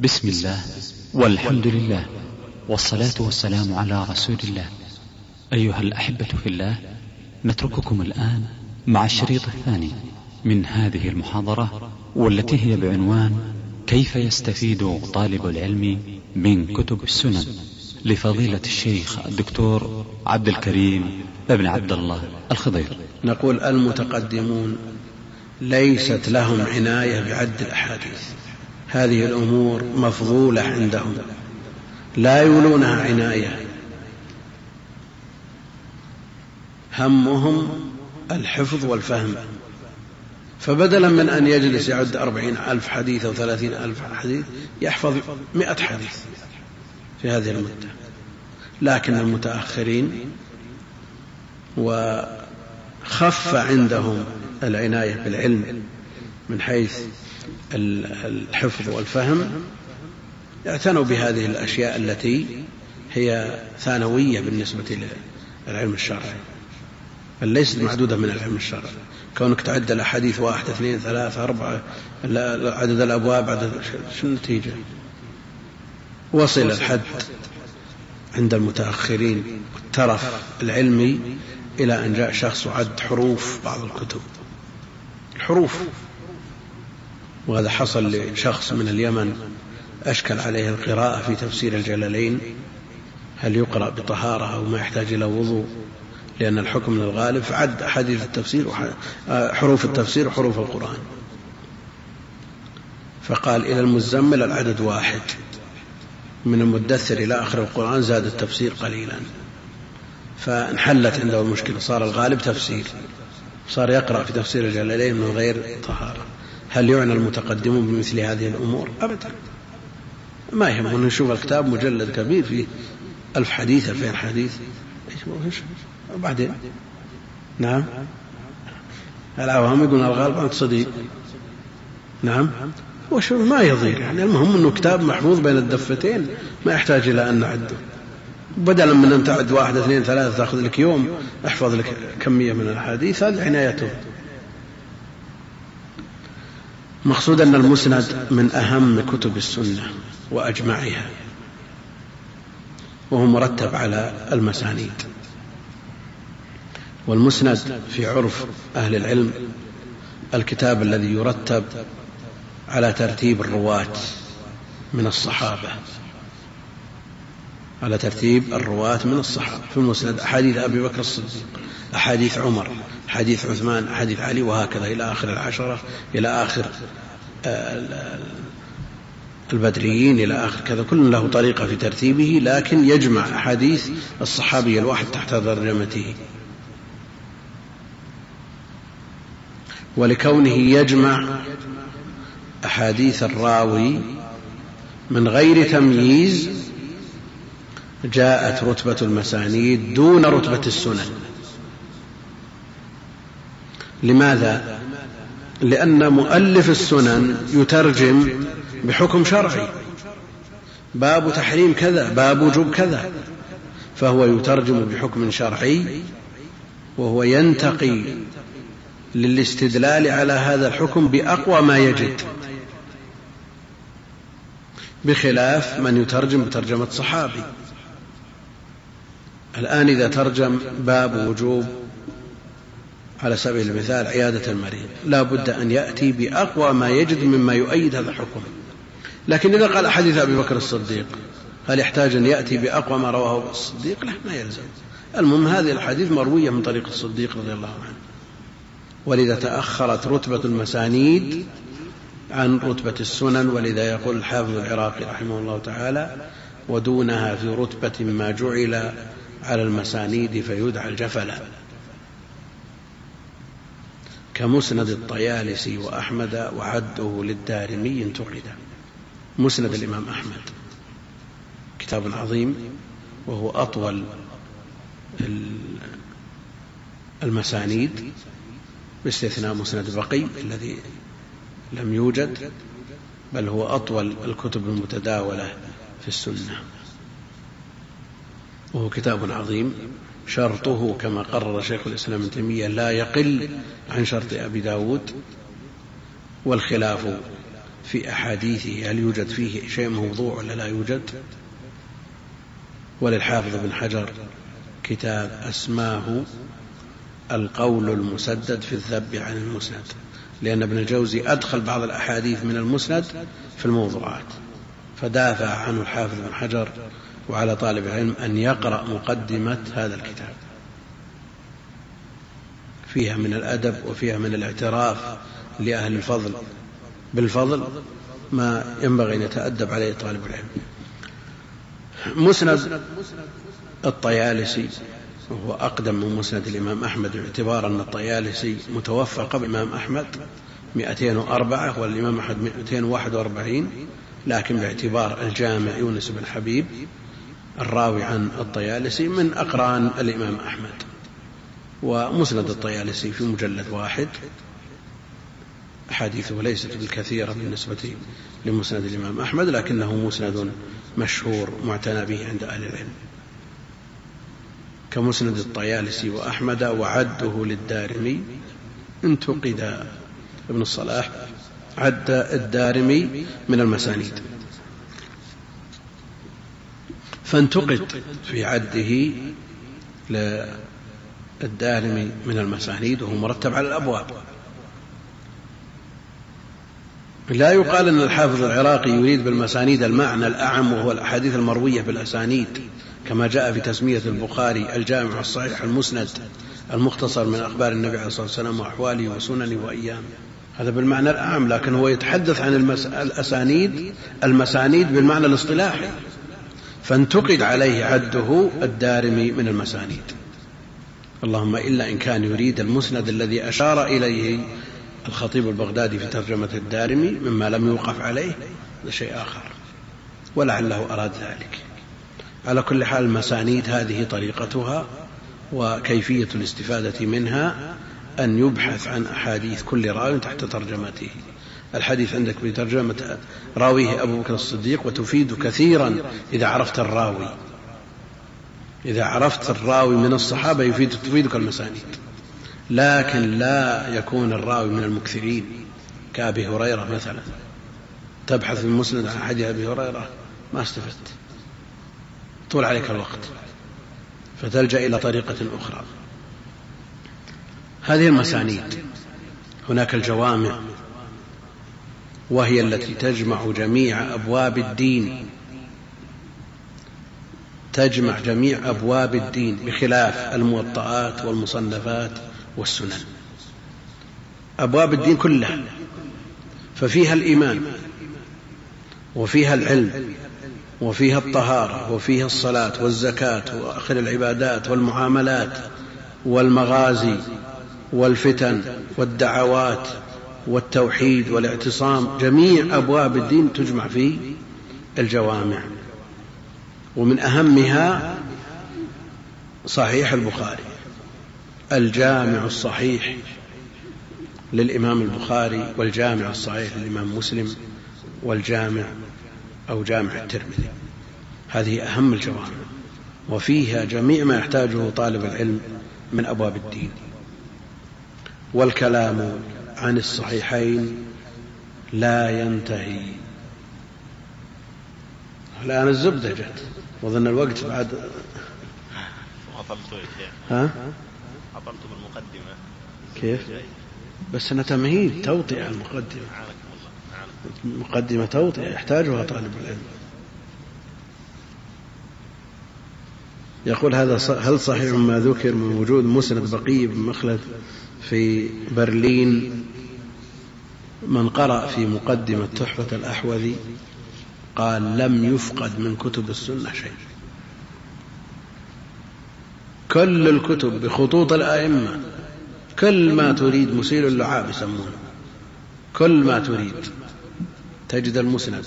بسم الله والحمد لله والصلاة والسلام على رسول الله. أيها الأحبة في الله نترككم الآن مع الشريط الثاني من هذه المحاضرة والتي هي بعنوان كيف يستفيد طالب العلم من كتب السنن؟ لفضيلة الشيخ الدكتور عبد الكريم ابن عبد الله الخضير. نقول المتقدمون ليست لهم عناية بعد الأحاديث. هذه الأمور مفضولة عندهم. لا يولونها عناية. همهم الحفظ والفهم. فبدلا من أن يجلس يعد أربعين ألف حديث أو ثلاثين ألف حديث يحفظ مئة حديث في هذه المدة. لكن المتأخرين وخف عندهم العناية بالعلم من حيث الحفظ والفهم اعتنوا بهذه الأشياء التي هي ثانوية بالنسبة للعلم الشرعي بل ليست معدودة من العلم الشرعي. كونك تعد الأحاديث واحد اثنين ثلاثة أربعة عدد الأبواب عدد شو النتيجة؟ وصل الحد عند المتأخرين الترف العلمي إلى أن جاء شخص وعد حروف بعض الكتب. الحروف وهذا حصل لشخص من اليمن أشكل عليه القراءة في تفسير الجلالين. هل يقرأ بطهارة أو ما يحتاج إلى وضوء؟ لأن الحكم من الغالب فعد أحاديث التفسير حروف التفسير وحروف القرآن. فقال إلى المزمل العدد واحد. من المدثر إلى آخر القرآن زاد التفسير قليلا. فانحلت عنده المشكلة صار الغالب تفسير. صار يقرأ في تفسير الجلالين من غير طهارة. هل يعنى المتقدمون بمثل هذه الأمور؟ أبدا. ما يهمهم نشوف الكتاب مجلد كبير فيه ألف حديث ألفين حديث. وبعدين نعم. العوام يقولون الغالب عن صديق نعم. وش ما يضير يعني المهم أنه كتاب محفوظ بين الدفتين ما يحتاج إلى أن نعده. بدلا من أن تعد واحد اثنين ثلاثة تأخذ لك يوم احفظ لك كمية من الأحاديث هذه عنايته. مقصود أن المسند من أهم كتب السنة وأجمعها وهو مرتب على المسانيد. والمسند في عرف أهل العلم الكتاب الذي يرتب على ترتيب الرواة من الصحابة على ترتيب الرواة من الصحابة. في المسند أحاديث أبي بكر الصديق أحاديث عمر أحاديث عثمان أحاديث علي وهكذا إلى آخر العشرة إلى آخر آه، البدريين إلى آخر كذا. كل له طريقة في ترتيبه لكن يجمع أحاديث الصحابي الواحد تحت ترجمته ولكونه يجمع أحاديث الراوي من غير تمييز جاءت رتبة المسانيد دون رتبة السنن. لماذا؟ لأن مؤلف السنن يترجم بحكم شرعي. باب تحريم كذا باب وجوب كذا. فهو يترجم بحكم شرعي وهو ينتقي للاستدلال على هذا الحكم بأقوى ما يجد. بخلاف من يترجم بترجمة صحابي. الآن إذا ترجم باب وجوب على سبيل المثال عيادة المريض. لا بد أن يأتي بأقوى ما يجد مما يؤيد هذا الحكم. لكن إذا قال حديث أبي بكر الصديق هل يحتاج أن يأتي بأقوى ما رواه الصديق؟ لا ما يلزم. المهم هذه الحديث مروية من طريق الصديق رضي الله عنه. ولذا تأخرت رتبة المسانيد عن رتبة السنن ولذا يقول الحافظ العراقي رحمه الله تعالى ودونها في رتبة ما جعل على المسانيد فيدعى الجفلا كمسند الطيالسي وأحمد وعده للدارمي انتقد مسند الإمام أحمد. كتاب عظيم وهو أطول المسانيد باستثناء مسند بقي الذي لم يوجد بل هو أطول الكتب المتداولة في السنة. وهو كتاب عظيم. شرطه كما قرر شيخ الإسلام ابن تيمية لا يقل عن شرط أبي داود والخلاف في أحاديثه هل يوجد فيه شيء موضوع ولا لا يوجد. وللحافظ بن حجر كتاب أسماه القول المسدد في الذب عن المسند لأن ابن الجوزي أدخل بعض الأحاديث من المسند في الموضوعات فدافع عنه الحافظ بن حجر وعلى طالب العلم أن يقرأ مقدمة هذا الكتاب. فيها من الأدب وفيها من الاعتراف لأهل الفضل. بالفضل ما ينبغي أن يتأدب عليه طالب العلم. مسند الطيالسي وهو أقدم من مسند الإمام أحمد باعتبار أن الطيالسي متوفى قبل الإمام أحمد 204 والإمام أحمد 241 لكن باعتبار الجامع يونس بن حبيب الراوي عن الطيالسي من أقران الإمام أحمد ومسند الطيالسي في مجلد واحد. أحاديثه ليست بالكثيرة بالنسبة لمسند الإمام أحمد لكنه مسند مشهور معتنى به عند أهل العلم. كمسند الطيالسي وأحمد وعده للدارمي انتقد ابن الصلاح عد الدارمي من المسانيد. فانتقد في عده للدارمي من المسانيد وهو مرتب على الأبواب. لا يقال أن الحافظ العراقي يريد بالمسانيد المعنى الأعم وهو الأحاديث المروية بالأسانيد كما جاء في تسمية البخاري الجامع الصحيح المسند المختصر من أخبار النبي عليه الصلاة والسلام وأحواله وسننه وأيامه. هذا بالمعنى الأعم لكن هو يتحدث عن المس... الأسانيد المسانيد بالمعنى الاصطلاحي. فانتقد عليه عده الدارمي من المسانيد. اللهم إلا إن كان يريد المسند الذي أشار إليه الخطيب البغدادي في ترجمة الدارمي مما لم يوقف عليه هذا شيء آخر ولعله أراد ذلك. على كل حال المسانيد هذه طريقتها وكيفية الاستفادة منها أن يبحث عن أحاديث كل راو تحت ترجمته. الحديث عندك بترجمة راويه أبو بكر الصديق وتفيد كثيرا إذا عرفت الراوي. إذا عرفت الراوي من الصحابة يفيد تفيدك المسانيد. لكن لا يكون الراوي من المكثرين كأبي هريرة مثلا. تبحث في المسند عن حديث أبي هريرة ما استفدت. طول عليك الوقت. فتلجأ إلى طريقة أخرى. هذه المسانيد. هناك الجوامع. وهي التي تجمع جميع أبواب الدين. تجمع جميع أبواب الدين بخلاف الموطئات والمصنفات والسنن. أبواب الدين كلها ففيها الإيمان وفيها العلم وفيها الطهارة وفيها الصلاة والزكاة وآخر العبادات والمعاملات والمغازي والفتن والدعوات والتوحيد والاعتصام جميع أبواب الدين تجمع في الجوامع. ومن أهمها صحيح البخاري الجامع الصحيح للإمام البخاري والجامع الصحيح للإمام مسلم والجامع أو جامع الترمذي. هذه أهم الجوامع وفيها جميع ما يحتاجه طالب العلم من أبواب الدين. والكلام عن الصحيحين لا ينتهي. الآن الزبدة جت وظن الوقت بعد. ها؟ عطلت بالمقدمة. كيف؟ بس أنا تمهيد توطئة المقدمة. مقدمة توطئة يحتاجها طالب العلم. يقول هذا هل صحيح ما ذكر من وجود مسند بقي بن مخلد في برلين من قرأ في مقدمة تحفة الأحوذي قال لم يفقد من كتب السنة شيء. كل الكتب بخطوط الأئمة كل ما تريد مسيل اللعاب يسمونه. كل ما تريد. تجد المسند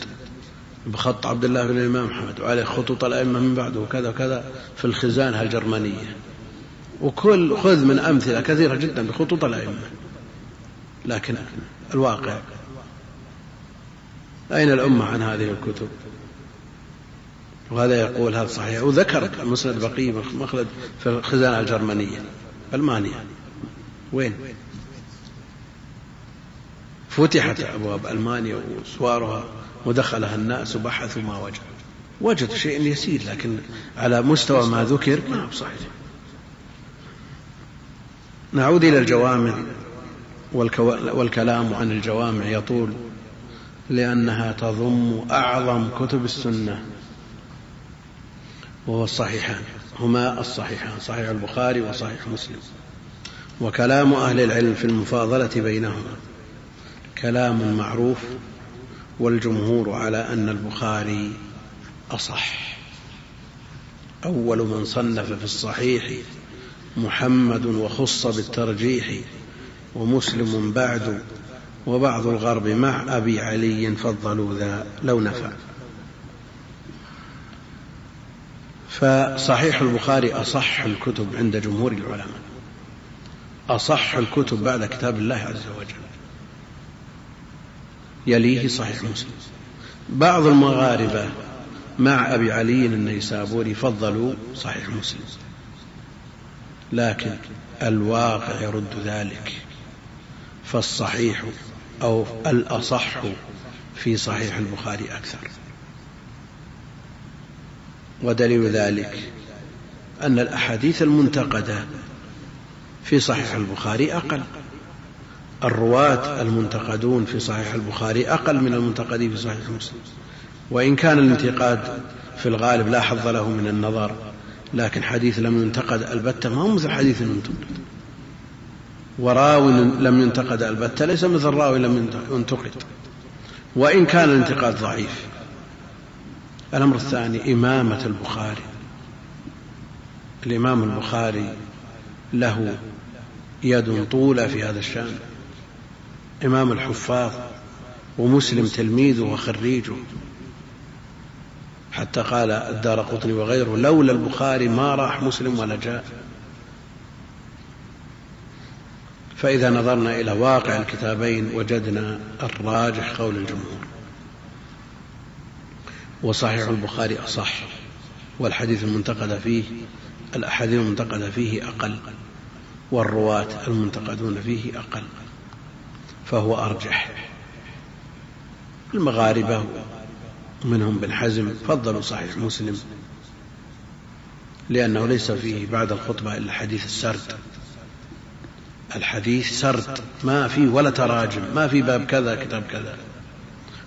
بخط عبد الله بن الإمام محمد وعليه خطوط الأئمة من بعده وكذا وكذا في الخزانة الجرمانية وكل خذ من أمثلة كثيرة جدا بخطوط الأئمة. لكن الواقع أين الأمة عن هذه الكتب؟ وهذا يقول هذا صحيح. وذكر مسند بقي مخلد في الخزانة الجرمانية ألمانيا. وين؟ فتحت أبواب ألمانيا وسوارها ودخلها الناس وبحثوا ما وجدوا وجدوا شيء يسير لكن على مستوى ما ذكر ما هو صحيح. نعود إلى الجوامع والكلام عن الجوامع يطول لأنها تضم أعظم كتب السنة وهو الصحيحان. هما الصحيحان صحيح البخاري وصحيح مسلم. وكلام أهل العلم في المفاضلة بينهما كلام معروف والجمهور على أن البخاري أصح. أول من صنف في الصحيح محمد وخص بالترجيح ومسلم بعد وبعض الغرب مع أبي علي فضلوا ذا لو نفع. فصحيح البخاري أصح الكتب عند جمهور العلماء. أصح الكتب بعد كتاب الله عز وجل. يليه صحيح مسلم. بعض المغاربة مع أبي علي النيسابوري فضلوا صحيح مسلم. لكن الواقع يرد ذلك فالصحيح أو الأصح في صحيح البخاري أكثر. ودليل ذلك أن الأحاديث المنتقدة في صحيح البخاري أقل. الرواة المنتقدون في صحيح البخاري أقل من المنتقدين في صحيح مسلم. وإن كان الانتقاد في الغالب لا حظ له من النظر لكن حديث لم ينتقد البتة ما هو مثل حديث ينتقد. وراو لم ينتقد البتة ليس مثل راوي لم ينتقد. وإن كان الانتقاد ضعيف. الأمر الثاني إمامة البخاري. الإمام البخاري له يد طولة في هذا الشأن. إمام الحفاظ ومسلم تلميذه وخريجه. حتى قال الدار قطني وغيره لولا البخاري ما راح مسلم ولا جاء. فإذا نظرنا إلى واقع الكتابين وجدنا الراجح قول الجمهور. وصحيح البخاري أصح والحديث المنتقد فيه الأحاديث المنتقدة فيه أقل والرواة المنتقدون فيه أقل فهو أرجح. المغاربة منهم بن حزم فضلوا صحيح مسلم. لأنه ليس فيه بعد الخطبة إلا حديث السرد. الحديث سرد. ما في ولا تراجم ما في باب كذا كتاب كذا.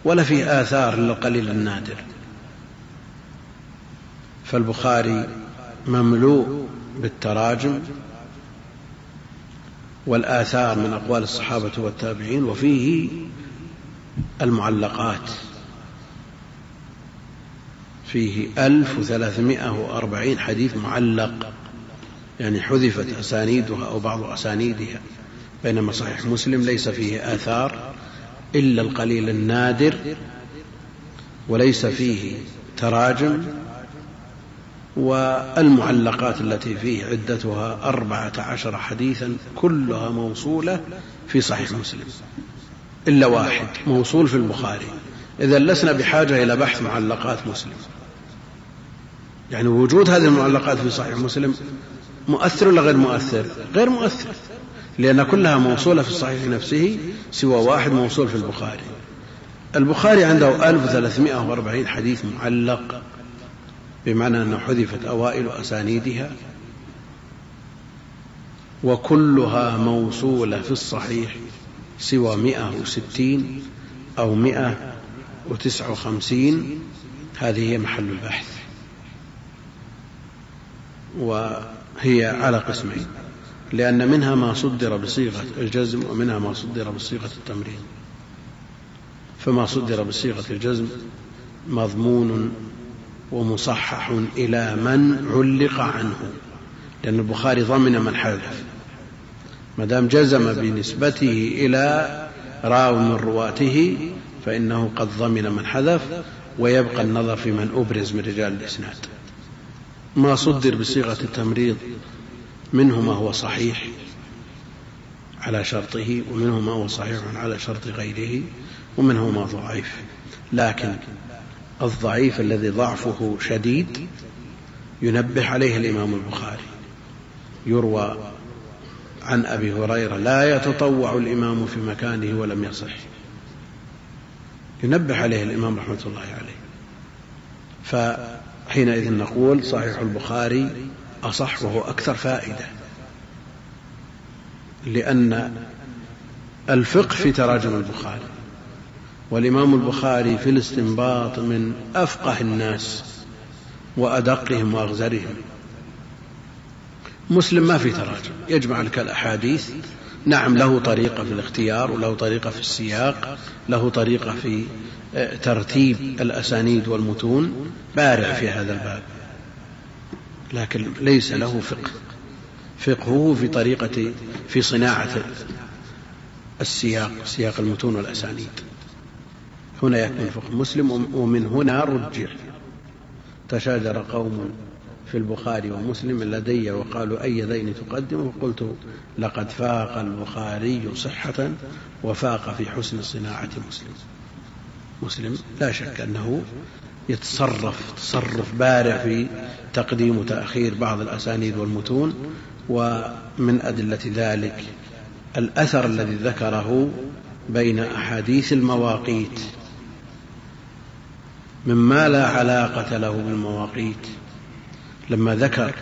ولا فيه آثار إلا القليل النادر. فالبخاري مملوء بالتراجم والآثار من أقوال الصحابة والتابعين وفيه المعلقات. فيه ألف وثلاثمائة وأربعين حديث معلق. يعني حذفت أسانيدها أو بعض أسانيدها. بينما صحيح مسلم ليس فيه آثار إلا القليل النادر وليس فيه تراجم والمعلقات التي فيه عدتها أربعة عشر حديثا كلها موصولة في صحيح مسلم. إلا واحد موصول في البخاري. إذا لسنا بحاجة إلى بحث معلقات مسلم. يعني وجود هذه المعلقات في صحيح مسلم مؤثر ولا غير مؤثر؟ غير مؤثر لأن كلها موصولة في الصحيح نفسه سوى واحد موصول في البخاري. البخاري عنده 1340 حديث معلق بمعنى أنه حذفت أوائل أسانيدها وكلها موصولة في الصحيح سوى مئة وستين أو مئة وتسعة وخمسين. هذه هي محل البحث. وهي على قسمين لأن منها ما صدر بصيغة الجزم ومنها ما صدر بصيغة التمرين. فما صدر بصيغة الجزم مضمون ومصحح إلى من علق عنه لأن البخاري ضمن من حذف. ما دام جزم بنسبته إلى راو من رواته فإنه قد ضمن من حذف ويبقى النظر في من أبرز من رجال الإسناد. ما صدر بصيغة التمريض منه ما هو صحيح على شرطه ومنه ما هو صحيح على شرط غيره ومنه ما ضعيف. لكن الضعيف الذي ضعفه شديد ينبه عليه الإمام البخاري. يروى عن أبي هريرة لا يتطوع الإمام في مكانه ولم يصح. ينبه عليه الإمام رحمة الله عليه. فحينئذ نقول صحيح البخاري أصح وهو أكثر فائدة لأن الفقه في تراجم البخاري والإمام البخاري في الاستنباط من أفقه الناس وأدقهم وأغزرهم. مسلم ما في تراجم يجمع لك الأحاديث نعم له طريقة في الاختيار وله طريقة في السياق له طريقة في ترتيب الأسانيد والمتون بارع في هذا الباب لكن ليس له فقه. فقهه في طريقة في صناعة السياق سياق المتون والأسانيد. هنا يكون فقه مسلم ومن هنا رجع. تشاجر قوم في البخاري ومسلم لدي وقالوا أي ذين تقدم وقلت لقد فاق البخاري صحة وفاق في حسن صناعة مسلم. مسلم لا شك أنه يتصرف تصرف بارع في تقديم وتأخير بعض الأسانيد والمتون ومن أدلة ذلك الأثر الذي ذكره بين أحاديث المواقيت مما لا علاقة له بالمواقيت. لما ذكر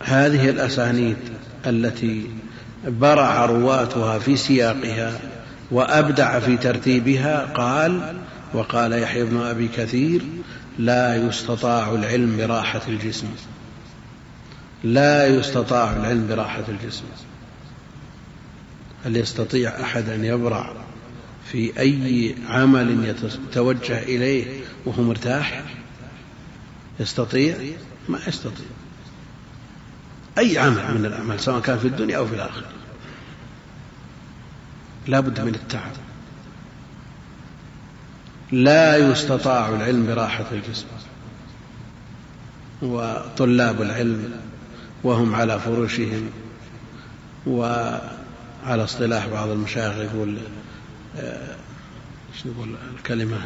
هذه الأسانيد التي برع رواتها في سياقها وأبدع في ترتيبها قال وقال يحيى بن أبي كثير لا يستطاع العلم براحة الجسم. لا يستطاع العلم براحة الجسم. هل يستطيع أحد أن يبرع في أي عمل يتوجه إليه وهو مرتاح؟ يستطيع؟ ما يستطيع. أي عمل من الأعمال سواء كان في الدنيا أو في الآخرة. لا بد من التعب. لا يستطاع العلم براحة الجسم. وطلاب العلم وهم على فرشهم وعلى اصطلاح بعض المشايخ يقول آه، شو نقول الكلمة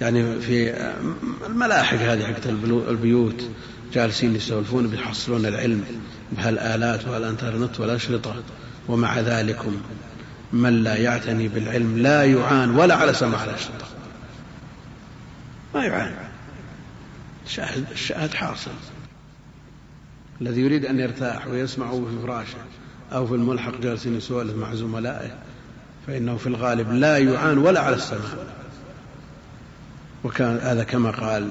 يعني في الملاحق هذه حقت البيوت جالسين يسولفون بيحصلون العلم بهالآلات والإنترنت والأشرطة. ومع ذلك من لا يعتني بالعلم لا يعان ولا على سماع الأشرطة ما يعان. الشاهد الشاهد حاصل. الذي يريد أن يرتاح ويسمع في فراشه أو في الملحق جالسين يسولف مع زملائه فإنه في الغالب لا يعان ولا على السماع. وكان هذا كما قال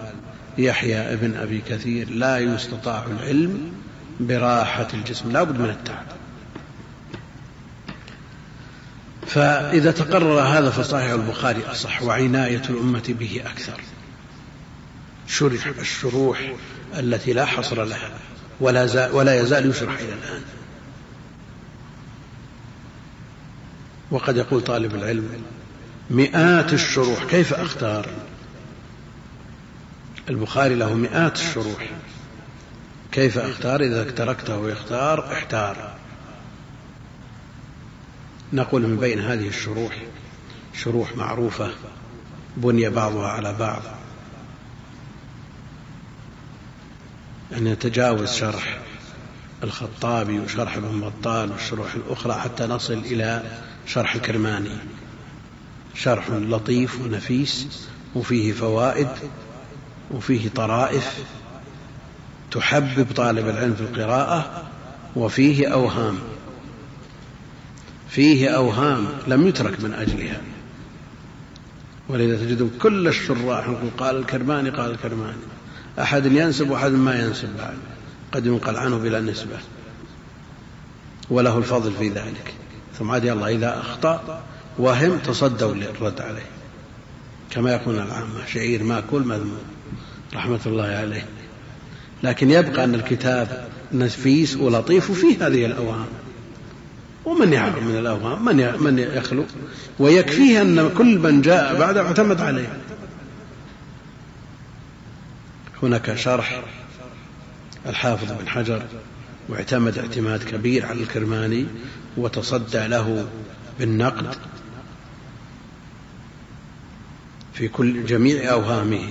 يحيى ابن أبي كثير لا يستطاع العلم براحة الجسم لا بد من التعب. فإذا تقرر هذا فصحيح البخاري أصح وعناية الأمة به أكثر. شرح الشروح التي لا حصر لها ولا, ولا يزال يشرح إلى الآن. وقد يقول طالب العلم مئات الشروح كيف أختار؟ البخاري له مئات الشروح. كيف أختار؟ إذا تركته يختار احتار. نقول من بين هذه الشروح شروح معروفة بني بعضها على بعض. أن يتجاوز شرح الخطابي وشرح ابن بطال والشروح الأخرى حتى نصل إلى شرح الكرماني شرح لطيف ونفيس وفيه فوائد وفيه طرائف تحبب طالب العلم في القراءة وفيه أوهام. فيه أوهام لم يترك من أجلها. ولذا تجد كل الشراح يقول قال الكرماني قال الكرماني. أحد ينسب وأحد ما ينسب بعد. قد ينقل عنه بلا نسبة. وله الفضل في ذلك. ثم عاد الله إذا أخطأ وهم تصدوا للرد عليه. كما يقول العامة شعير ماكول مذموم. رحمة الله عليه. لكن يبقى أن الكتاب نفيس ولطيف وفيه هذه الأوهام. ومن يعلم من الأوهام من من يخلق ويكفيه أن كل من جاء بعده اعتمد عليه. هناك شرح. الحافظ بن حجر واعتمد اعتماد كبير على الكرماني وتصدى له بالنقد في كل جميع أوهامه.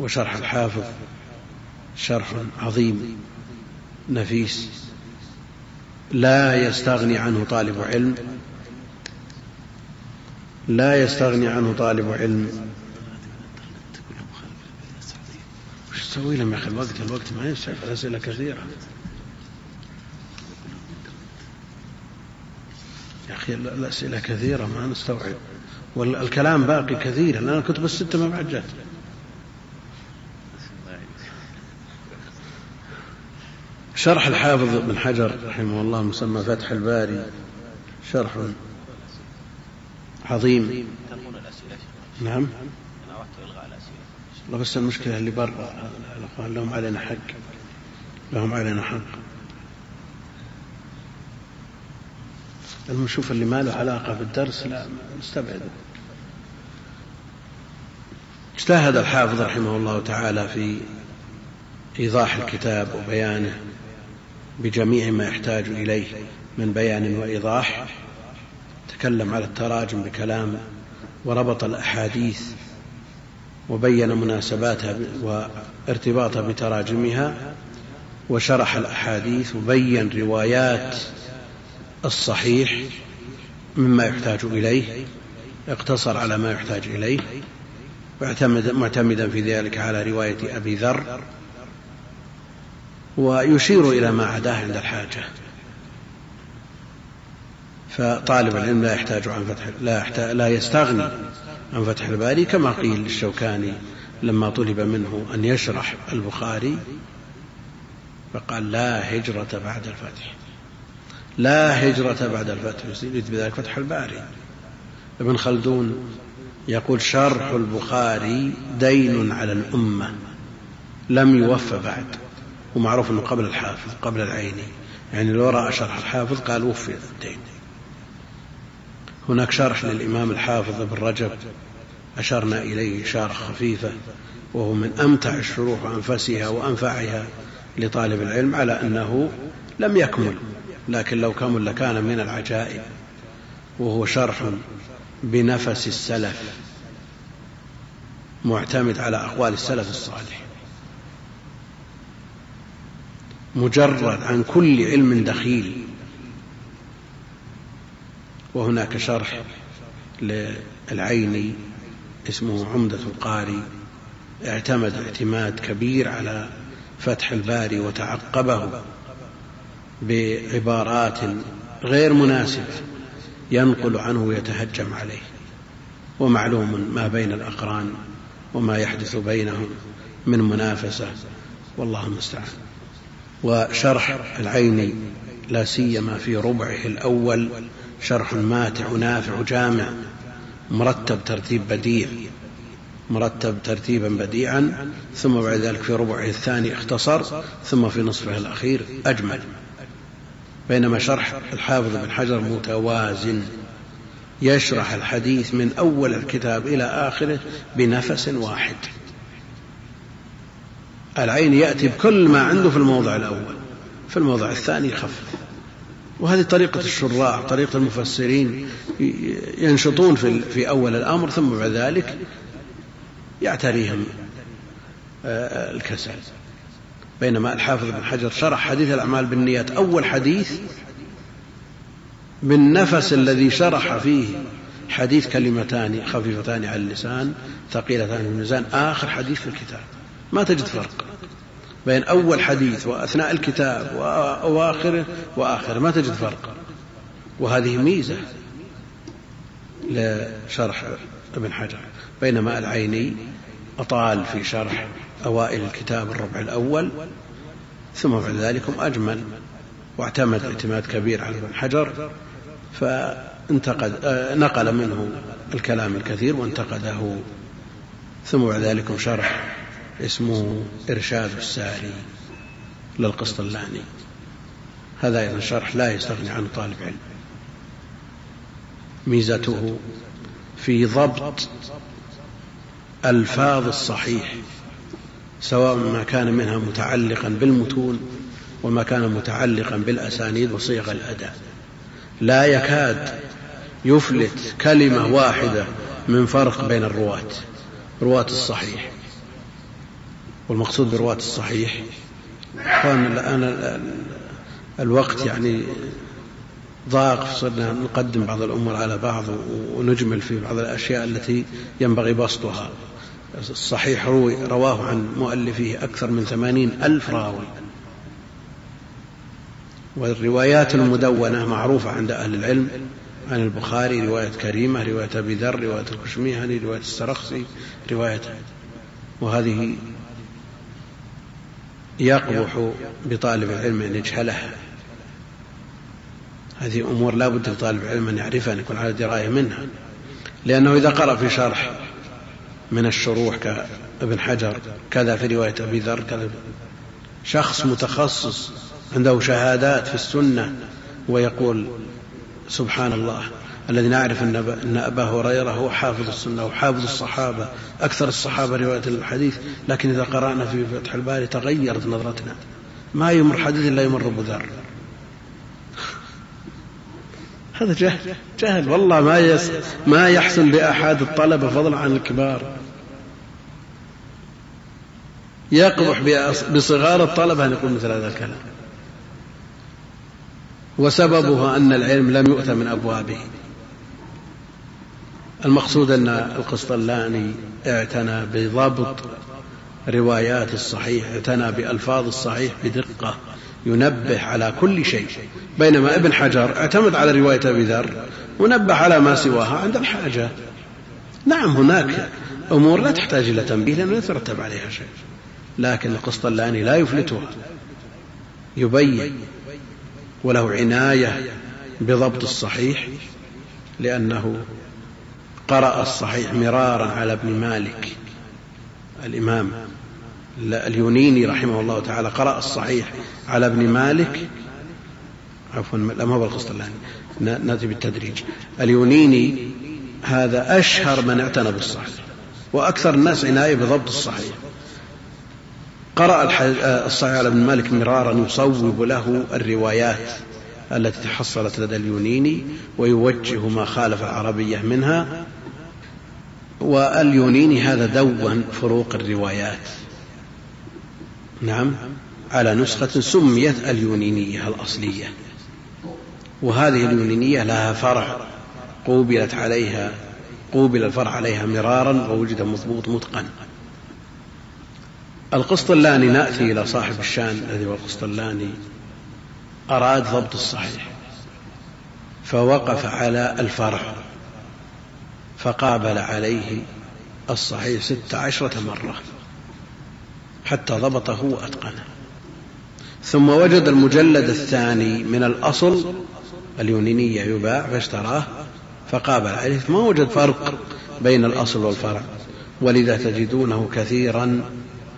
وشرح الحافظ شرح عظيم نفيس. لا يستغني عنه طالب علم. لا يستغني عنه طالب علم. وش تسوي لهم يا أخي الوقت؟ الوقت ما يسعف الاسئله كثيرة. يا أخي الاسئله كثيرة ما نستوعب. والكلام باقي كثير. لأن الكتب السته ما بعد جات. شرح الحافظ بن حجر رحمه الله مسمى فتح الباري شرح عظيم. نعم. الله بس المشكلة اللي برا الأخوان لهم علينا حق لهم علينا حق. المشوف اللي ما له علاقة بالدرس لا نستبعد اجتهد الحافظ رحمه الله تعالى في إيضاح الكتاب وبيانه. بجميع ما يحتاج إليه من بيان وإيضاح تكلم على التراجم بكلام وربط الأحاديث وبين مناسباتها وارتباطها بتراجمها وشرح الأحاديث وبين روايات الصحيح مما يحتاج إليه اقتصر على ما يحتاج إليه معتمدا في ذلك على رواية أبي ذر ويشير إلى ما عداه عند الحاجة. فطالب العلم لا يحتاج عن فتح لا يحتاج لا يستغني عن فتح الباري كما قيل للشوكاني لما طلب منه أن يشرح البخاري فقال لا هجرة بعد الفتح. لا هجرة بعد الفتح يريد بذلك فتح الباري. ابن خلدون يقول شرح البخاري دين على الأمة لم يوفى بعد. ومعروف أنه قبل الحافظ قبل العيني. يعني لو رأى شرح الحافظ قال وفي الدين. هناك شرح للإمام الحافظ ابن رجب. أشرنا إليه إشارة خفيفة وهو من أمتع الشروح وأنفسها وأنفعها لطالب العلم على أنه لم يكمل لكن لو كمل لكان من العجائب. وهو شرح بنفس السلف معتمد على أقوال السلف الصالح. مجرد عن كل علم دخيل. وهناك شرح للعيني اسمه عمدة القاري. اعتمد اعتماد كبير على فتح الباري وتعقبه بعبارات غير مناسبة ينقل عنه ويتهجم عليه. ومعلوم ما بين الأقران وما يحدث بينهم من منافسة. والله المستعان. وشرح العيني لا سيما في ربعه الأول شرح ماتع نافع جامع مرتب ترتيب بديع مرتب ترتيبا بديعا ثم بعد ذلك في ربعه الثاني اختصر ثم في نصفه الأخير أجمل. بينما شرح الحافظ بن حجر متوازن يشرح الحديث من أول الكتاب إلى آخره بنفس واحد. العين يأتي بكل ما عنده في الموضع الأول في الموضع الثاني يخفف وهذه طريقة الشراح طريقة المفسرين ينشطون في, في أول الأمر ثم بعد ذلك يعتريهم آه، الكسل. بينما الحافظ بن حجر شرح حديث الأعمال بالنيات أول حديث بالنفس الذي شرح فيه حديث كلمتان خفيفتان على اللسان ثقيلتان في الميزان آخر حديث في الكتاب. ما تجد فرق بين أول حديث وأثناء الكتاب وأواخره وآخره ما تجد فرق. وهذه ميزة لشرح ابن حجر بينما العيني أطال في شرح أوائل الكتاب الربع الأول ثم بعد ذلك أجمل واعتمد اعتماد كبير على ابن حجر فانتقد آه، نقل منه الكلام الكثير وانتقده ثم بعد ذلك شرح اسمه إرشاد الساري للقسطلاني. هذا أيضا شرح لا يستغني عنه طالب علم. ميزته في ضبط ألفاظ الصحيح سواء ما كان منها متعلقا بالمتون وما كان متعلقا بالأسانيد وصيغ الأداء لا يكاد يفلت كلمة واحدة من فرق بين الرواة رواة الصحيح. والمقصود برواة الصحيح. الآن الوقت يعني ضاق صرنا نقدم بعض الأمور على بعض ونجمل في بعض الأشياء التي ينبغي بسطها. الصحيح روي رواه عن مؤلفيه أكثر من ثمانين ألف راوي. والروايات المدونة معروفة عند أهل العلم عن البخاري رواية كريمة رواية أبي ذر رواية الكشميهني رواية السرخسي رواية وهذه يقبح بطالب العلم أن يجهلها. هذه أمور لا بد لطالب العلم أن يعرفها أن يكون على دراية منها. لأنه إذا قرأ في شرح من الشروح كابن حجر كذا في رواية أبي ذر كذا شخص متخصص عنده شهادات في السنة ويقول سبحان الله الذي نعرف أن أبا هريرة هو حافظ السنة وحافظ الصحابة أكثر الصحابة رواية الحديث لكن إذا قرأنا في فتح الباري تغيرت نظرتنا. ما يمر حديث إلا يمر أبو ذر. هذا جهل جهل والله ما يس ما يحسن بأحد الطلبة فضلا عن الكبار. يقبح بصغار الطلبة أن يقول مثل هذا الكلام. وسببها أن العلم لم يؤت من أبوابه. المقصود أن القسطلاني اعتنى بضبط روايات الصحيح اعتنى بألفاظ الصحيح بدقة ينبه على كل شيء. بينما ابن حجر اعتمد على رواية أبي ذر ونبه على ما سواها عند الحاجة. نعم هناك أمور لا تحتاج إلى تنبيه لأنه يترتب عليها شيء لكن القسطلاني لا يفلتها. يبين وله عناية بضبط الصحيح لأنه قرأ الصحيح مرارا على ابن مالك الإمام اليونيني رحمه الله تعالى قرأ الصحيح على ابن مالك عفوا لا ما هو القسطلاني نأتي بالتدريج. اليونيني هذا أشهر من اعتنى بالصحيح وأكثر الناس عناية بضبط الصحيح. قرأ الصحيح على ابن مالك مرارا يصوب له الروايات التي تحصلت لدى اليونيني ويوجه ما خالف العربية منها واليونيني هذا دون فروق الروايات. نعم على نسخة سميت اليونينية الأصلية. وهذه اليونينية لها فرع قوبلت عليها قوبل الفرع عليها مرارا ووجد مضبوط متقن. القسطلاني نأتي إلى صاحب الشان الذي هو القسطلاني أراد ضبط الصحيح فوقف على الفرع. فقابل عليه الصحيح ست عشرة مرة حتى ضبطه وأتقنه. ثم وجد المجلد الثاني من الأصل اليونينية يباع فاشتراه فقابل عليه. ما وجد فرق بين الأصل والفرع. ولذا تجدونه كثيرا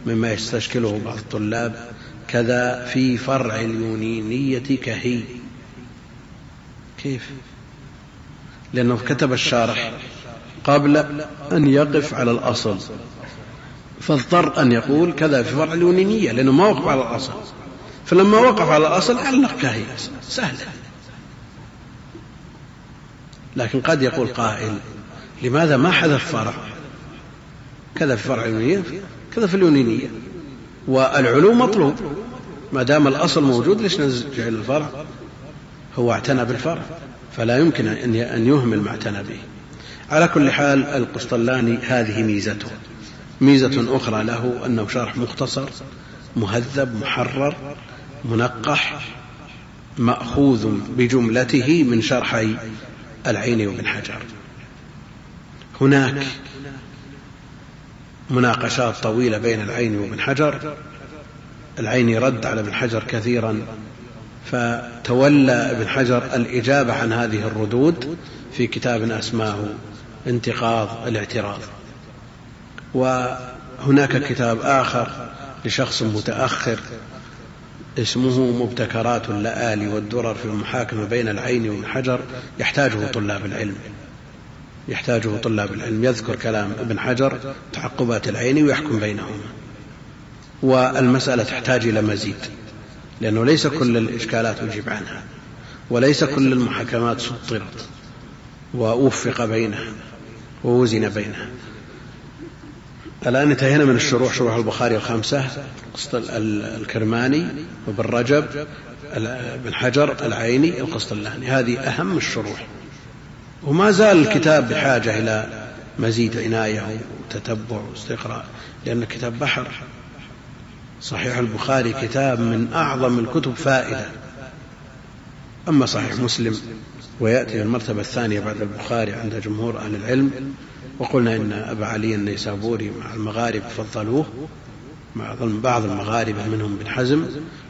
مما يستشكله بعض الطلاب. كذا في فرع اليونينية كهي. كيف؟ لأنه كتب الشارح قبل أن يقف على الأصل. فاضطر أن يقول كذا في فرع اليونينية لأنه ما وقف على الأصل. فلما وقف على الأصل علق كهي سهلة لكن قد يقول قائل لماذا ما حذف فرع؟ كذا في فرع اليونينية كذا في اليونينية والعلو مطلوب. ما دام الأصل موجود ليش نجعل الفرع؟ هو اعتنى بالفرع. فلا يمكن أن يهمل ما اعتنى به. على كل حال القسطلاني هذه ميزته. ميزة أخرى له أنه شرح مختصر مهذب محرر منقح مأخوذ بجملته من شرحي العين وابن حجر. هناك مناقشات طويلة بين العين وابن حجر. العين رد على ابن حجر كثيرا فتولى ابن حجر الإجابة عن هذه الردود في كتاب أسماه انتقاض الاعتراض. وهناك كتاب آخر لشخص متأخر اسمه مبتكرات اللآلي والدرر في المحاكمة بين العين والحجر يحتاجه طلاب العلم. يحتاجه طلاب العلم. يذكر كلام ابن حجر تعقبات العين ويحكم بينهما. والمسألة تحتاج إلى مزيد لأنه ليس كل الإشكالات أجيب عنها وليس كل المحاكمات سطرت ووفق بينها. ووزن بينها. الآن انتهينا من الشروح شروح البخاري الخمسة الكرماني وابن رجب بن حجر العيني القسطلاني هذه أهم الشروح. وما زال الكتاب بحاجة إلى مزيد عناية وتتبع واستقراء لأن الكتاب بحر. صحيح البخاري كتاب من أعظم الكتب فائدة. أما صحيح مسلم ويأتي المرتبة الثانية بعد البخاري عند جمهور أهل العلم وقلنا إن أبا علي النيسابوري مع المغارب فضلوه مع بعض المغاربة منهم بن حزم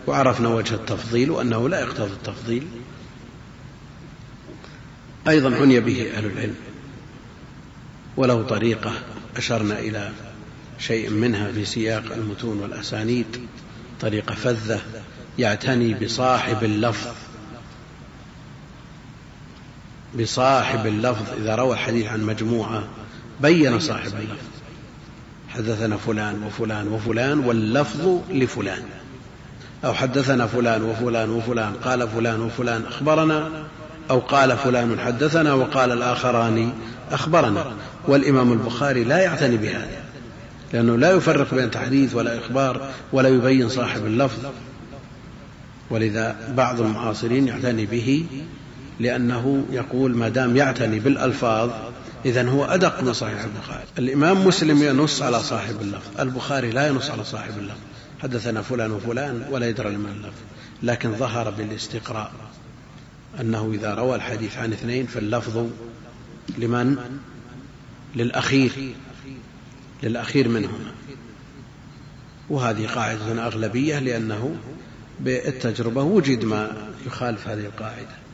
وعرفنا وجه التفضيل وأنه لا يقتضي التفضيل. أيضا عني به أهل العلم وله طريقة أشرنا إلى شيء منها في سياق المتون والأسانيد طريقة فذة يعتني بصاحب اللفظ بصاحب اللفظ إذا روى الحديث عن مجموعة بين صاحب اللفظ. حدثنا فلان وفلان وفلان واللفظ لفلان. أو حدثنا فلان وفلان وفلان قال فلان وفلان أخبرنا أو قال فلان حدثنا وقال الآخران أخبرنا. والإمام البخاري لا يعتني بهذا لأنه لا يفرق بين تحديث ولا إخبار ولا يبين صاحب اللفظ. ولذا بعض المعاصرين يعتني به لأنه يقول ما دام يعتني بالألفاظ إذا هو أدق من صحيح البخاري. الإمام مسلم ينص على صاحب اللفظ البخاري لا ينص على صاحب اللفظ. حدثنا فلان وفلان ولا يدرى لمن اللفظ. لكن ظهر بالاستقراء أنه إذا روى الحديث عن اثنين فاللفظ لمن؟ للأخير للأخير منهما. وهذه قاعدة أغلبية لأنه بالتجربة وجد ما يخالف هذه القاعدة.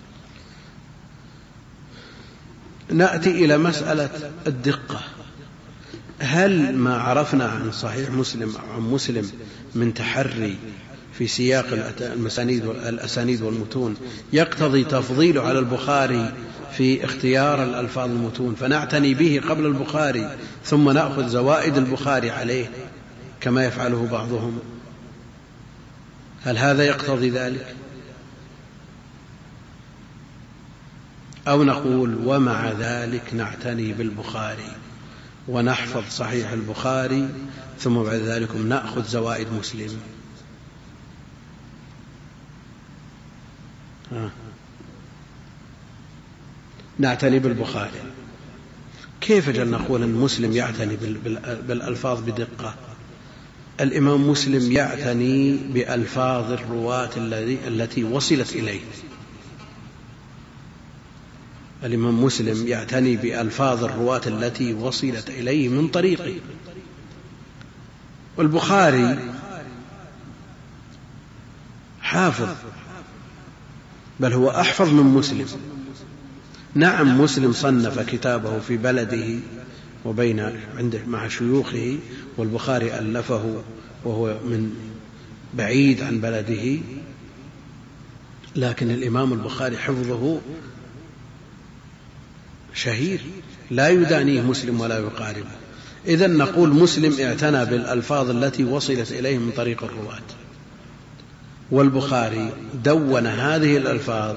نأتي إلى مسألة الدقة. هل ما عرفنا عن صحيح مسلم أو عن مسلم من تحري في سياق المسانيد الأسانيد والمتون يقتضي تفضيله على البخاري في اختيار الألفاظ المتون؟ فنعتني به قبل البخاري ثم نأخذ زوائد البخاري عليه كما يفعله بعضهم. هل هذا يقتضي ذلك؟ أو نقول ومع ذلك نعتني بالبخاري ونحفظ صحيح البخاري ثم بعد ذلك نأخذ زوائد مسلم. نعتني بالبخاري. كيف جل نقول أن مسلم يعتني بالألفاظ بدقة؟ الإمام مسلم يعتني بألفاظ الرواة التي وصلت إليه. الإمام مسلم يعتني بألفاظ الرواة التي وصلت إليه من طريقه. والبخاري حافظ بل هو أحفظ من مسلم. نعم مسلم صنف كتابه في بلده وبين عنده مع شيوخه والبخاري ألفه وهو من بعيد عن بلده. لكن الإمام البخاري حفظه شهير. لا يدانيه مسلم ولا يقاربه إذا نقول مسلم اعتنى بالألفاظ التي وصلت إليه من طريق الرواة. والبخاري دون هذه الألفاظ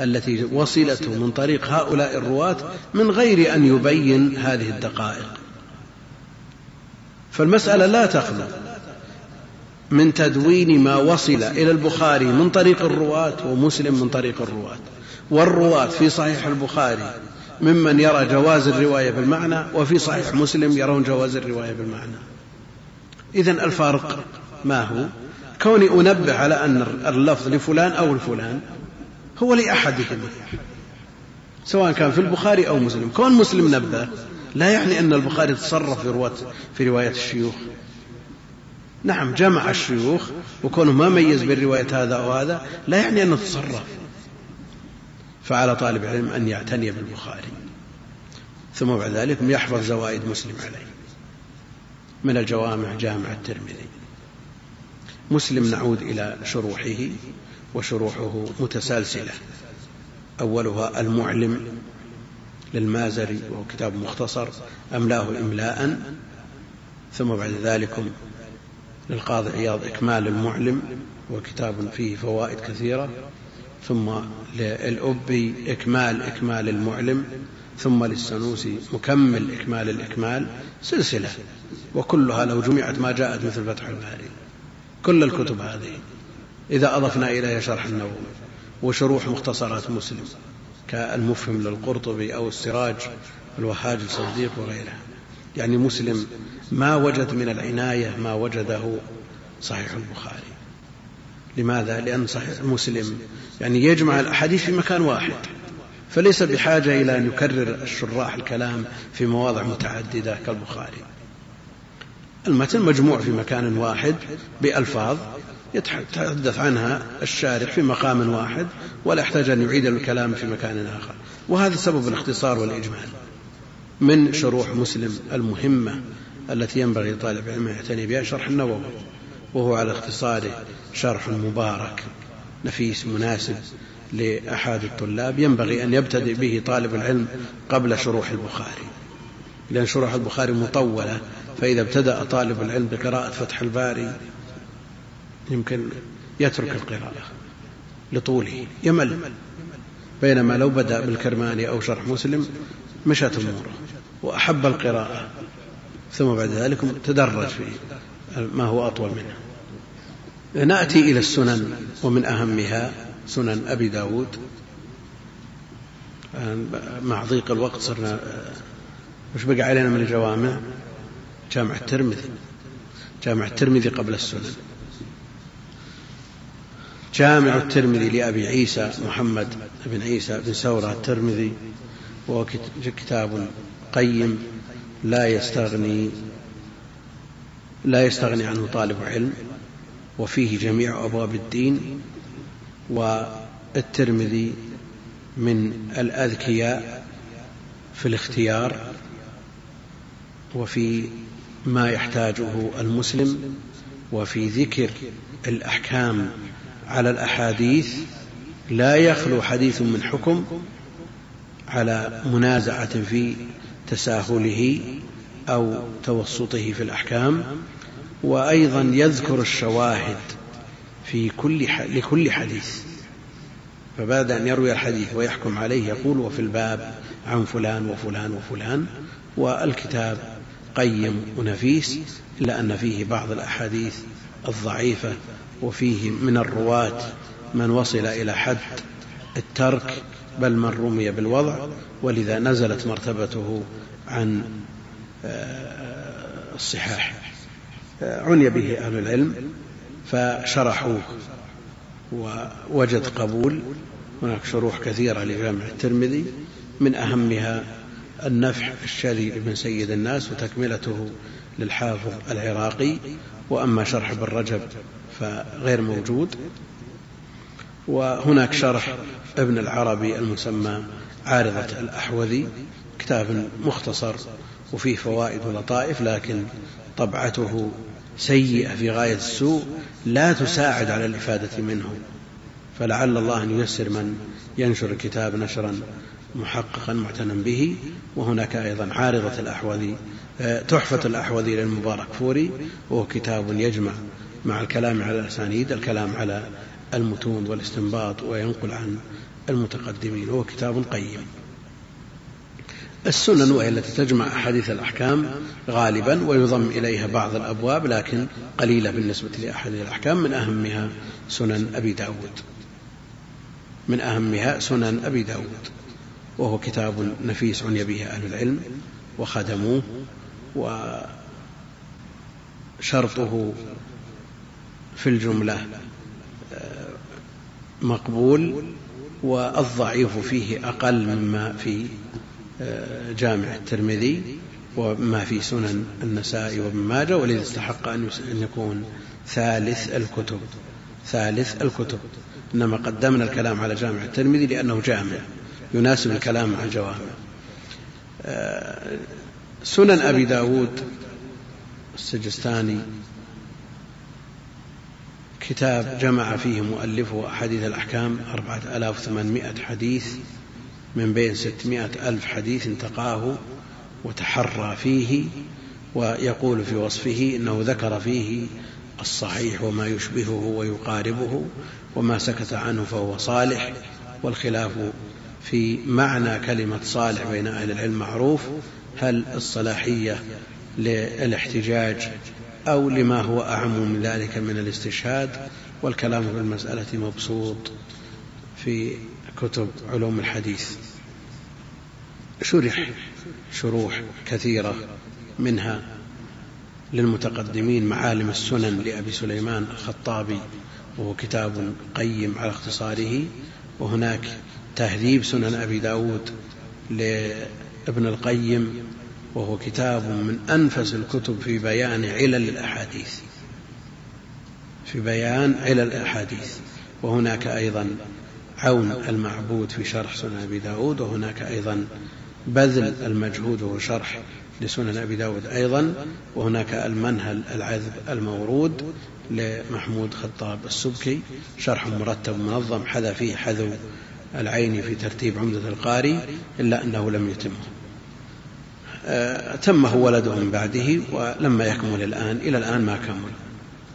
التي وصلته من طريق هؤلاء الرواة من غير أن يبين هذه الدقائق. فالمسألة لا تخلو من تدوين ما وصل إلى البخاري من طريق الرواة ومسلم من طريق الرواة. والرواة في صحيح البخاري ممن يرى جواز الرواية بالمعنى وفي صحيح مسلم يرون جواز الرواية بالمعنى. إذا الفارق ما هو؟ كوني أنبه على أن اللفظ لفلان أو لفلان هو لأحدهما سواء كان في البخاري أو مسلم. كون مسلم نبه لا يعني أن البخاري تصرف في رواية, في رواية الشيوخ. نعم جمع الشيوخ وكونه ما ميز بين رواية هذا أو هذا لا يعني أنه تصرف. فعلى طالب العلم أن يعتني بالبخاري. ثم بعد ذلك يحفظ زوائد مسلم عليه. من الجوامع جامع الترمذي. مسلم نعود إلى شروحه وشروحه متسلسلة. أولها المعلم للمازري وهو كتاب مختصر أملاه إملاء. ثم بعد ذلك للقاضي عياض إكمال المعلم وكتاب فيه فوائد كثيرة. ثم للأبي إكمال إكمال المعلم ثم للسنوسي مكمل إكمال الإكمال سلسلة. وكلها لو جمعت ما جاءت مثل فتح الباري. كل الكتب هذه. إذا أضفنا إليها شرح النووي وشروح مختصرات مسلم كالمفهم للقرطبي أو السراج الوهاج الصديق وغيرها. يعني مسلم ما وجد من العناية ما وجده صحيح البخاري. لماذا؟ لأن صحيح مسلم يعني يجمع الأحاديث في مكان واحد. فليس بحاجة إلى أن يكرر الشراح الكلام في مواضع متعددة كالبخاري. المتن مجموع في مكان واحد بألفاظ يتحدث عنها الشارح في مقام واحد ولا يحتاج أن يعيد الكلام في مكان آخر. وهذا سبب الاختصار والإجمال من شروح مسلم المهمة التي ينبغي لطالب العلم أن يعتني بها شرح النووي وهو على اختصاره شرح مبارك. نفيس مناسب لأحد الطلاب ينبغي أن يبتدئ به طالب العلم قبل شروح البخاري. لأن شروح البخاري مطولة فإذا ابتدأ طالب العلم بقراءة فتح الباري يمكن يترك القراءة لطوله يمل. بينما لو بدأ بالكرماني أو شرح مسلم مشت أموره وأحب القراءة ثم بعد ذلك تدرج في ما هو أطول منها نأتي إلى السنن ومن أهمها سنن أبي داود. مع ضيق الوقت صرنا وش بقى علينا من الجوامع؟ جامع الترمذي. جامع الترمذي قبل السنن. جامع الترمذي لأبي عيسى محمد بن عيسى بن سورة الترمذي وهو كتاب قيم لا يستغني لا يستغني عنه طالب علم. وفيه جميع أبواب الدين والترمذي من الأذكياء في الاختيار وفي ما يحتاجه المسلم وفي ذكر الأحكام على الأحاديث لا يخلو حديث من حكم على منازعة في تساهله أو توسطه في الأحكام وأيضا يذكر الشواهد في كل لكل حديث. فبعد أن يروي الحديث ويحكم عليه يقول وفي الباب عن فلان وفلان وفلان والكتاب قيم ونفيس إلا أن فيه بعض الأحاديث الضعيفة وفيه من الرواة من وصل إلى حد الترك بل من رمي بالوضع ولذا نزلت مرتبته عن آه، الصحاح. عني به أهل العلم فشرحوه ووجد قبول. هناك شروح كثيرة لجامع الترمذي من أهمها النفح الشري لابن سيد الناس وتكملته للحافظ العراقي. وأما شرح ابن رجب فغير موجود. وهناك شرح ابن العربي المسمى عارضة الأحوذي كتاب مختصر وفيه فوائد ولطائف لكن طبعته سيئة في غاية السوء لا تساعد على الإفادة منه. فلعل الله أن ييسر من ينشر الكتاب نشرا محققا معتنا به. وهناك أيضا عارضة الأحوذي آه، تحفة الأحوذي للمبارك فوري وهو كتاب يجمع مع الكلام على الأسانيد الكلام على المتون والاستنباط وينقل عن المتقدمين. وهو كتاب قيم. السنن وهي التي تجمع أحاديث الأحكام غالبا ويضم إليها بعض الأبواب لكن قليلة بالنسبة لأحاديث الأحكام من أهمها سنن أبي داود. من أهمها سنن أبي داود وهو كتاب نفيس عني به أهل العلم وخدموه وشرطه في الجملة مقبول والضعيف فيه أقل مما في جامع الترمذي وما في سنن النسائي وابن ماجه ولذا استحق أن يكون ثالث الكتب. ثالث الكتب. إنما قدمنا الكلام على جامع الترمذي لأنه جامع. يناسب الكلام مع الجوامع. آه، سنن أبي داود السجستاني كتاب جمع فيه مؤلفه أحاديث الأحكام أربعة آلاف وثمانمائة حديث من بين ستمائة ألف حديث انتقاه وتحرى فيه ويقول في وصفه إنه ذكر فيه الصحيح وما يشبهه ويقاربه وما سكت عنه فهو صالح والخلاف في معنى كلمة صالح بين أهل العلم معروف هل الصلاحية للاحتجاج أو لما هو أعم من ذلك من الاستشهاد؟ والكلام في المسألة مبسوط في كتب علوم الحديث. شرح شروح كثيرة منها للمتقدمين معالم السنن لأبي سليمان الخطابي وهو كتاب قيم على اختصاره وهناك تهذيب سنن أبي داود لابن القيم وهو كتاب من أنفس الكتب في بيان علل الأحاديث. في بيان علل الأحاديث. وهناك أيضا عون المعبود في شرح سنن أبي داود وهناك أيضا بذل المجهود وهو شرح لسنن أبي داود أيضا وهناك المنهل العذب المورود لمحمود خطاب السبكي شرح مرتب منظم حذا فيه حذو العين في ترتيب عمدة القاري إلا أنه لم يتمه. تمه ولده من بعده ولما يكمل الآن إلى الآن ما كمل.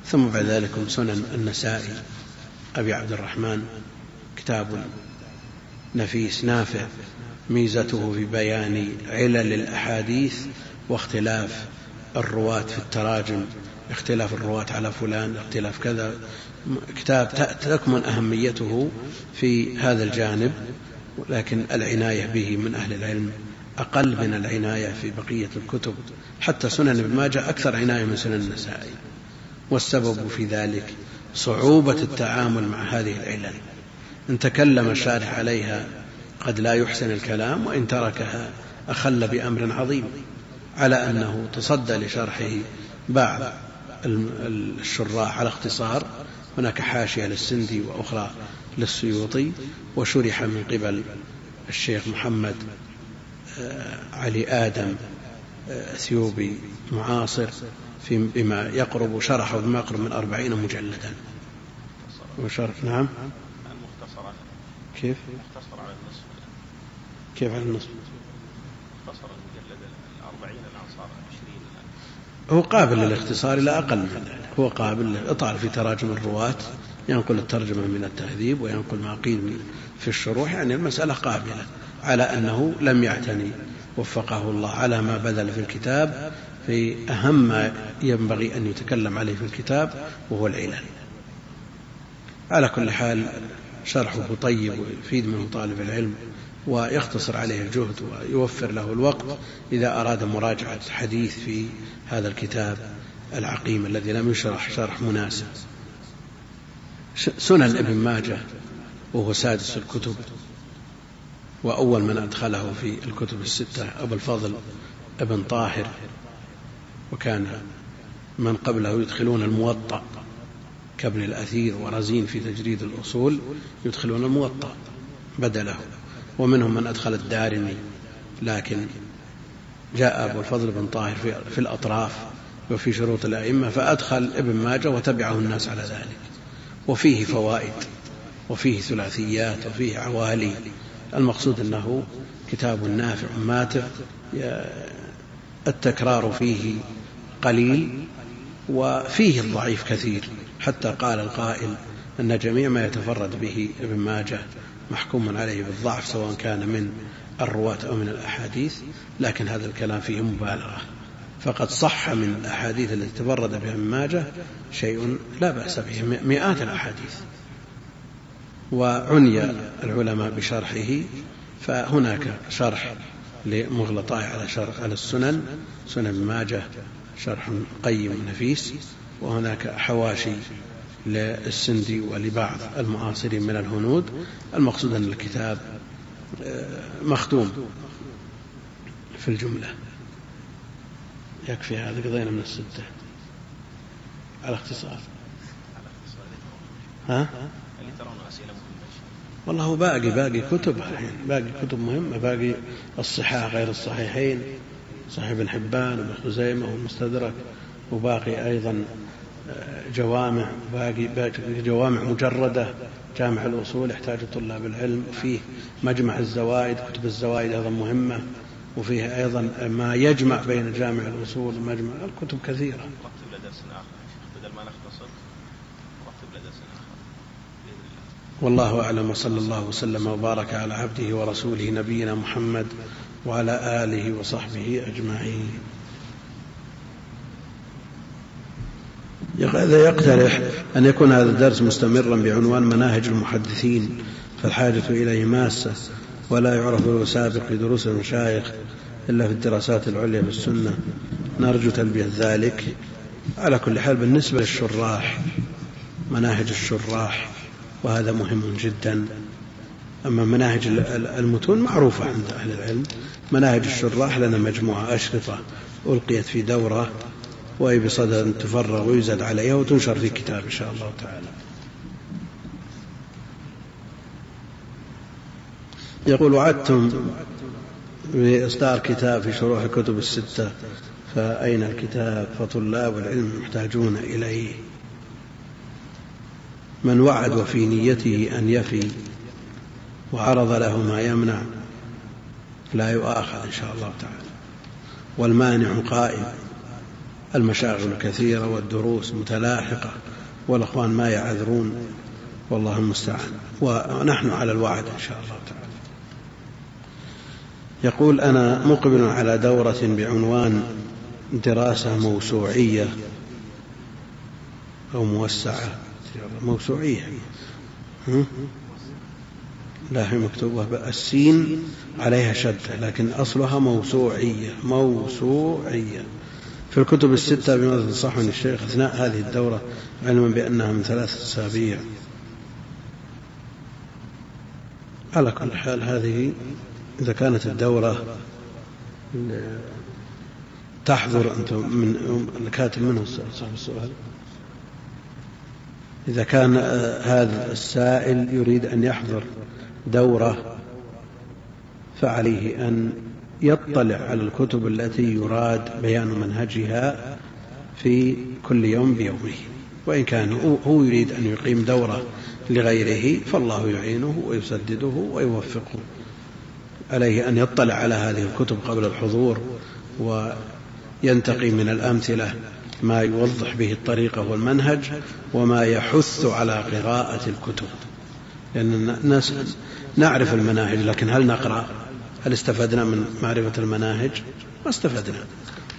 ثم بعد ذلك سنن النسائي أبي عبد الرحمن كتاب نفيس نافع ميزته في بيان علل الأحاديث واختلاف الرواة في التراجم. اختلاف الرواة على فلان اختلاف كذا. كتاب تكمن أهميته في هذا الجانب لكن العناية به من أهل العلم أقل من العناية في بقية الكتب. حتى سنن ابن ماجه أكثر عناية من سنن النسائي. والسبب في ذلك صعوبة التعامل مع هذه العلل. إن تكلم الشارح عليها قد لا يحسن الكلام وإن تركها أخل بأمر عظيم على أنه تصدى لشرحه بعض الشراح على اختصار. هناك حاشية للسندي وأخرى للسيوطي وشرح من قبل الشيخ محمد آه، علي آدم آه، ثيوبي معاصر في بما يقرب شرحه بما يقرب من أربعين مجلدا. وشرح نعم. كيف؟ مختصر على النصف. كيف على النصف؟ مختصر المجلد الأربعين الأنصار عشرين. هو قابل للاختصار إلى أقل من ذلك. هو قابل للإطعال في تراجم الرواة ينقل الترجمة من التهذيب وينقل ما قيل في الشروح. يعني المسألة قابلة على أنه لم يعتني. وفقه الله على ما بذل في الكتاب في أهم ما ينبغي أن يتكلم عليه في الكتاب وهو العلل. على كل حال شرحه طيب ويفيد منه طالب العلم ويختصر عليه الجهد ويوفر له الوقت إذا أراد مراجعة حديث في هذا الكتاب العقيم الذي لم يشرح شرح مناسب. سنن ابن ماجه وهو سادس الكتب وأول من أدخله في الكتب الستة أبو الفضل ابن طاهر وكان من قبله يدخلون الموطأ. كابن الأثير ورزين في تجريد الأصول يدخلون الموطأ بدله ومنهم من أدخل الدارمي لكن جاء أبو الفضل بن طاهر في, الأطراف وفي شروط الأئمة فأدخل ابن ماجه وتبعه الناس على ذلك. وفيه فوائد وفيه ثلاثيات وفيه عوالي. المقصود أنه كتاب نافع ماتع التكرار فيه قليل وفيه الضعيف كثير. حتى قال القائل أن جميع ما يتفرد به ابن ماجه محكوم عليه بالضعف سواء كان من الرواة أو من الأحاديث لكن هذا الكلام فيه مبالغة. فقد صح من الأحاديث التي تفرد بها ابن ماجه شيء لا بأس به مئات الأحاديث. وعني العلماء بشرحه فهناك شرح لمغلطاه على شرح على السنن سنن ماجه شرح قيم نفيس. وهناك حواشي للسندي ولبعض المعاصرين من الهنود. المقصود أن الكتاب آه، مختوم في الجملة. يكفي هذا قضينا من الستة. على اختصار. ها؟ اللي ترون أسئلة والله هو باقي باقي كتب الحين. باقي كتب مهمة باقي الصحاح غير الصحيحين. صحيح ابن حبان وابن خزيمة والمستدرك. وباقي أيضا جوامع باقي, جوامع مجردة جامع الأصول يحتاج طلاب العلم فيه مجمع الزوائد كتب الزوائد أيضا مهمة وفيه أيضا ما يجمع بين جامع الأصول ومجمع الكتب كثيرة. والله أعلم وصلى الله وسلم وبارك على عبده ورسوله نبينا محمد وعلى آله وصحبه أجمعين. هذا يقترح أن يكون هذا الدرس مستمرا بعنوان مناهج المحدثين؟ فالحاجة إليه ماسة ولا يعرف له سابق في دروس المشايخ إلا في الدراسات العليا في السنة. نرجو تلبية ذلك. على كل حال بالنسبة للشراح مناهج الشراح وهذا مهم جدا. أما مناهج المتون معروفة عند أهل العلم. مناهج الشراح لنا مجموعة أشرطة ألقيت في دورة. وهي بصدد تفرغ ويزاد عليها وتنشر في كتاب إن شاء الله تعالى. يقول وعدتم بإصدار كتاب في شروح الكتب الستة فأين الكتاب؟ فطلاب العلم محتاجون إليه. من وعد وفي نيته أن يفي وعرض له ما يمنع لا يؤاخذ إن شاء الله تعالى. والمانع قائم. المشاغل كثيرة والدروس متلاحقة والأخوان ما يعذرون والله المستعان ونحن على الوعد إن شاء الله تعالى. يقول أنا مقبل على دورة بعنوان دراسة موسوعية أو موسعة. موسوعية. لا هي مكتوبة السين عليها شدة لكن أصلها موسوعية. موسوعية. في الكتب الستة بما تنصحني الشيخ أثناء هذه الدورة علما بأنها من ثلاثة أسابيع. على كل حال هذه إذا كانت الدورة تحضر أنتم من الكاتب منه صاحب السؤال. إذا كان هذا السائل يريد أن يحضر دورة فعليه أن يطلع على الكتب التي يراد بيان منهجها في كل يوم بيومه. وإن كان هو يريد أن يقيم دورة لغيره فالله يعينه ويسدده ويوفقه. عليه أن يطلع على هذه الكتب قبل الحضور وينتقي من الأمثلة ما يوضح به الطريقة والمنهج وما يحث على قراءة الكتب. لأن الناس نعرف المناهج لكن هل نقرأ؟ هل استفدنا من معرفة المناهج؟ ما استفدنا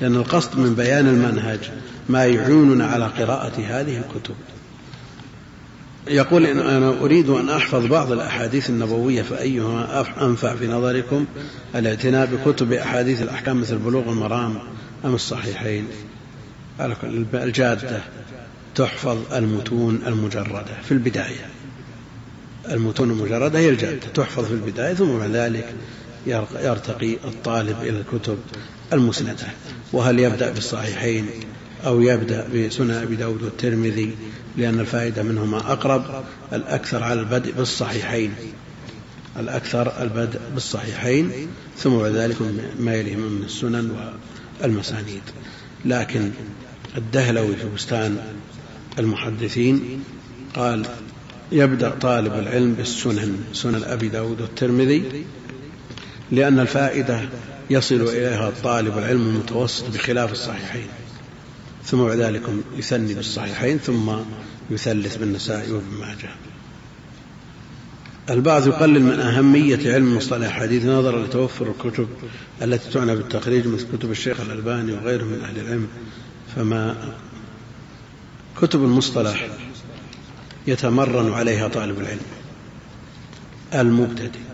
لأن القصد من بيان المنهج ما يعيننا على قراءة هذه الكتب. يقول إن أنا أريد أن أحفظ بعض الأحاديث النبوية فأيهما أنفع في نظركم؟ الاعتناء بكتب أحاديث الأحكام مثل بلوغ المرام أم الصحيحين؟ الجادة تحفظ المتون المجردة في البداية. المتون المجردة هي الجادة تحفظ في البداية ثم بعد ذلك يرتقي الطالب إلى الكتب المسندة. وهل يبدأ بالصحيحين أو يبدأ بسنن أبي داود والترمذي لأن الفائدة منهما أقرب؟ الأكثر على البدء بالصحيحين. الأكثر البدء بالصحيحين ثم بعد ذلك ما يليهما من السنن والمسانيد. لكن الدهلوي في بستان المحدثين قال يبدأ طالب العلم بالسنن سنن أبي داود والترمذي لأن الفائدة يصل إليها طالب العلم المتوسط بخلاف الصحيحين. ثم بعد ذلك يثني بالصحيحين ثم يثلث بالنسائي وابن ماجه. البعض يقلل من أهمية علم مصطلح الحديث نظرا لتوفر الكتب التي تعنى بالتخريج مثل كتب الشيخ الألباني وغيره من أهل العلم. فما كتب المصطلح يتمرن عليها طالب العلم المبتدئ.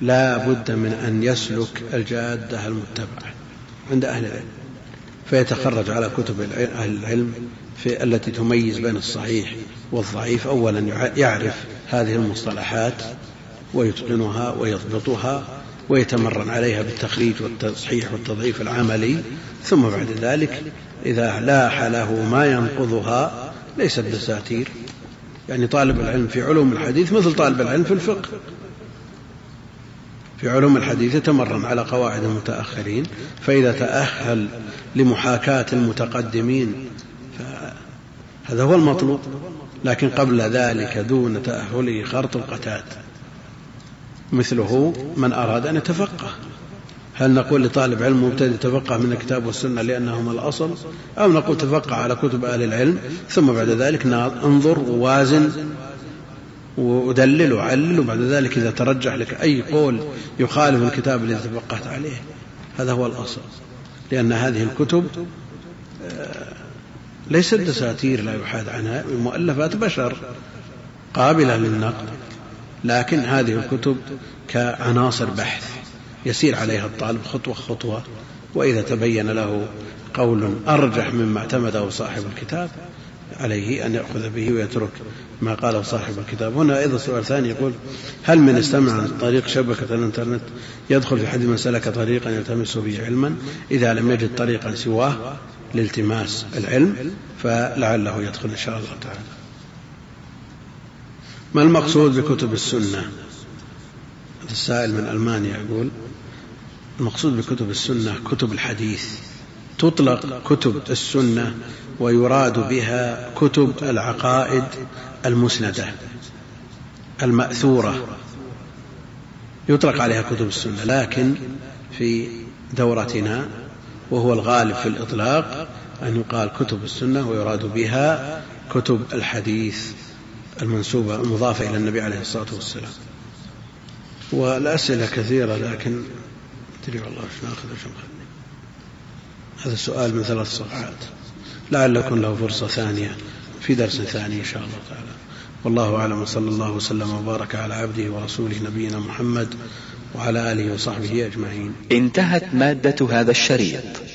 لا بد من أن يسلك الجادة المتبعة عند أهل العلم فيتخرج على كتب أهل العلم في التي تميز بين الصحيح والضعيف. أولا يعرف هذه المصطلحات ويتقنها ويضبطها ويتمرن عليها بالتخريج والتصحيح والتضعيف العملي. ثم بعد ذلك إذا لاح له ما ينقضها ليست دساتير يعني طالب العلم في علوم الحديث مثل طالب العلم في الفقه. في علوم الحديث يتمرن على قواعد المتأخرين فإذا تأهل لمحاكاة المتقدمين هذا هو المطلوب. لكن قبل ذلك دون تأهله خرط القتاد مثله من أراد أن يتفقه. هل نقول لطالب علم مبتدئ تفقه من الكتاب والسنة لأنهما الأصل؟ أو نقول تفقه على كتب أهل العلم ثم بعد ذلك انظر ووازن ودلل وعلل وبعد ذلك إذا ترجح لك أي قول يخالف الكتاب الذي تفقهت عليه. هذا هو الأصل. لأن هذه الكتب آه، ليست دساتير لا يحاد عنها مؤلفات بشر قابلة للنقد. لكن هذه الكتب كعناصر بحث يسير عليها الطالب خطوة خطوة وإذا تبين له قول أرجح مما اعتمده صاحب الكتاب عليه أن يأخذ به ويترك ما قاله صاحب الكتاب. هنا أيضا سؤال ثاني يقول هل من استمع عن طريق شبكة الإنترنت يدخل في حد من سلك طريقا يلتمس به علما؟ إذا لم يجد طريقا سواه لالتماس العلم فلعله يدخل إن شاء الله تعالى. ما المقصود بكتب السنة؟ السائل من ألمانيا يقول المقصود بكتب السنة كتب الحديث. تطلق كتب السنة ويراد بها كتب العقائد المسندة المأثورة. يطلق عليها كتب السنة لكن في دورتنا وهو الغالب في الإطلاق أن يقال كتب السنة ويراد بها كتب الحديث المنسوبة المضافة إلى النبي عليه الصلاة والسلام. والأسئلة كثيرة لكن تدري والله إيش ناخذ وش هذا السؤال من ثلاث صفحات. لعل يكون له فرصة ثانية في درس ثاني إن شاء الله تعالى. والله أعلم وصلى الله وسلم وبارك على عبده ورسوله نبينا محمد وعلى آله وصحبه أجمعين. انتهت مادة هذا الشريط.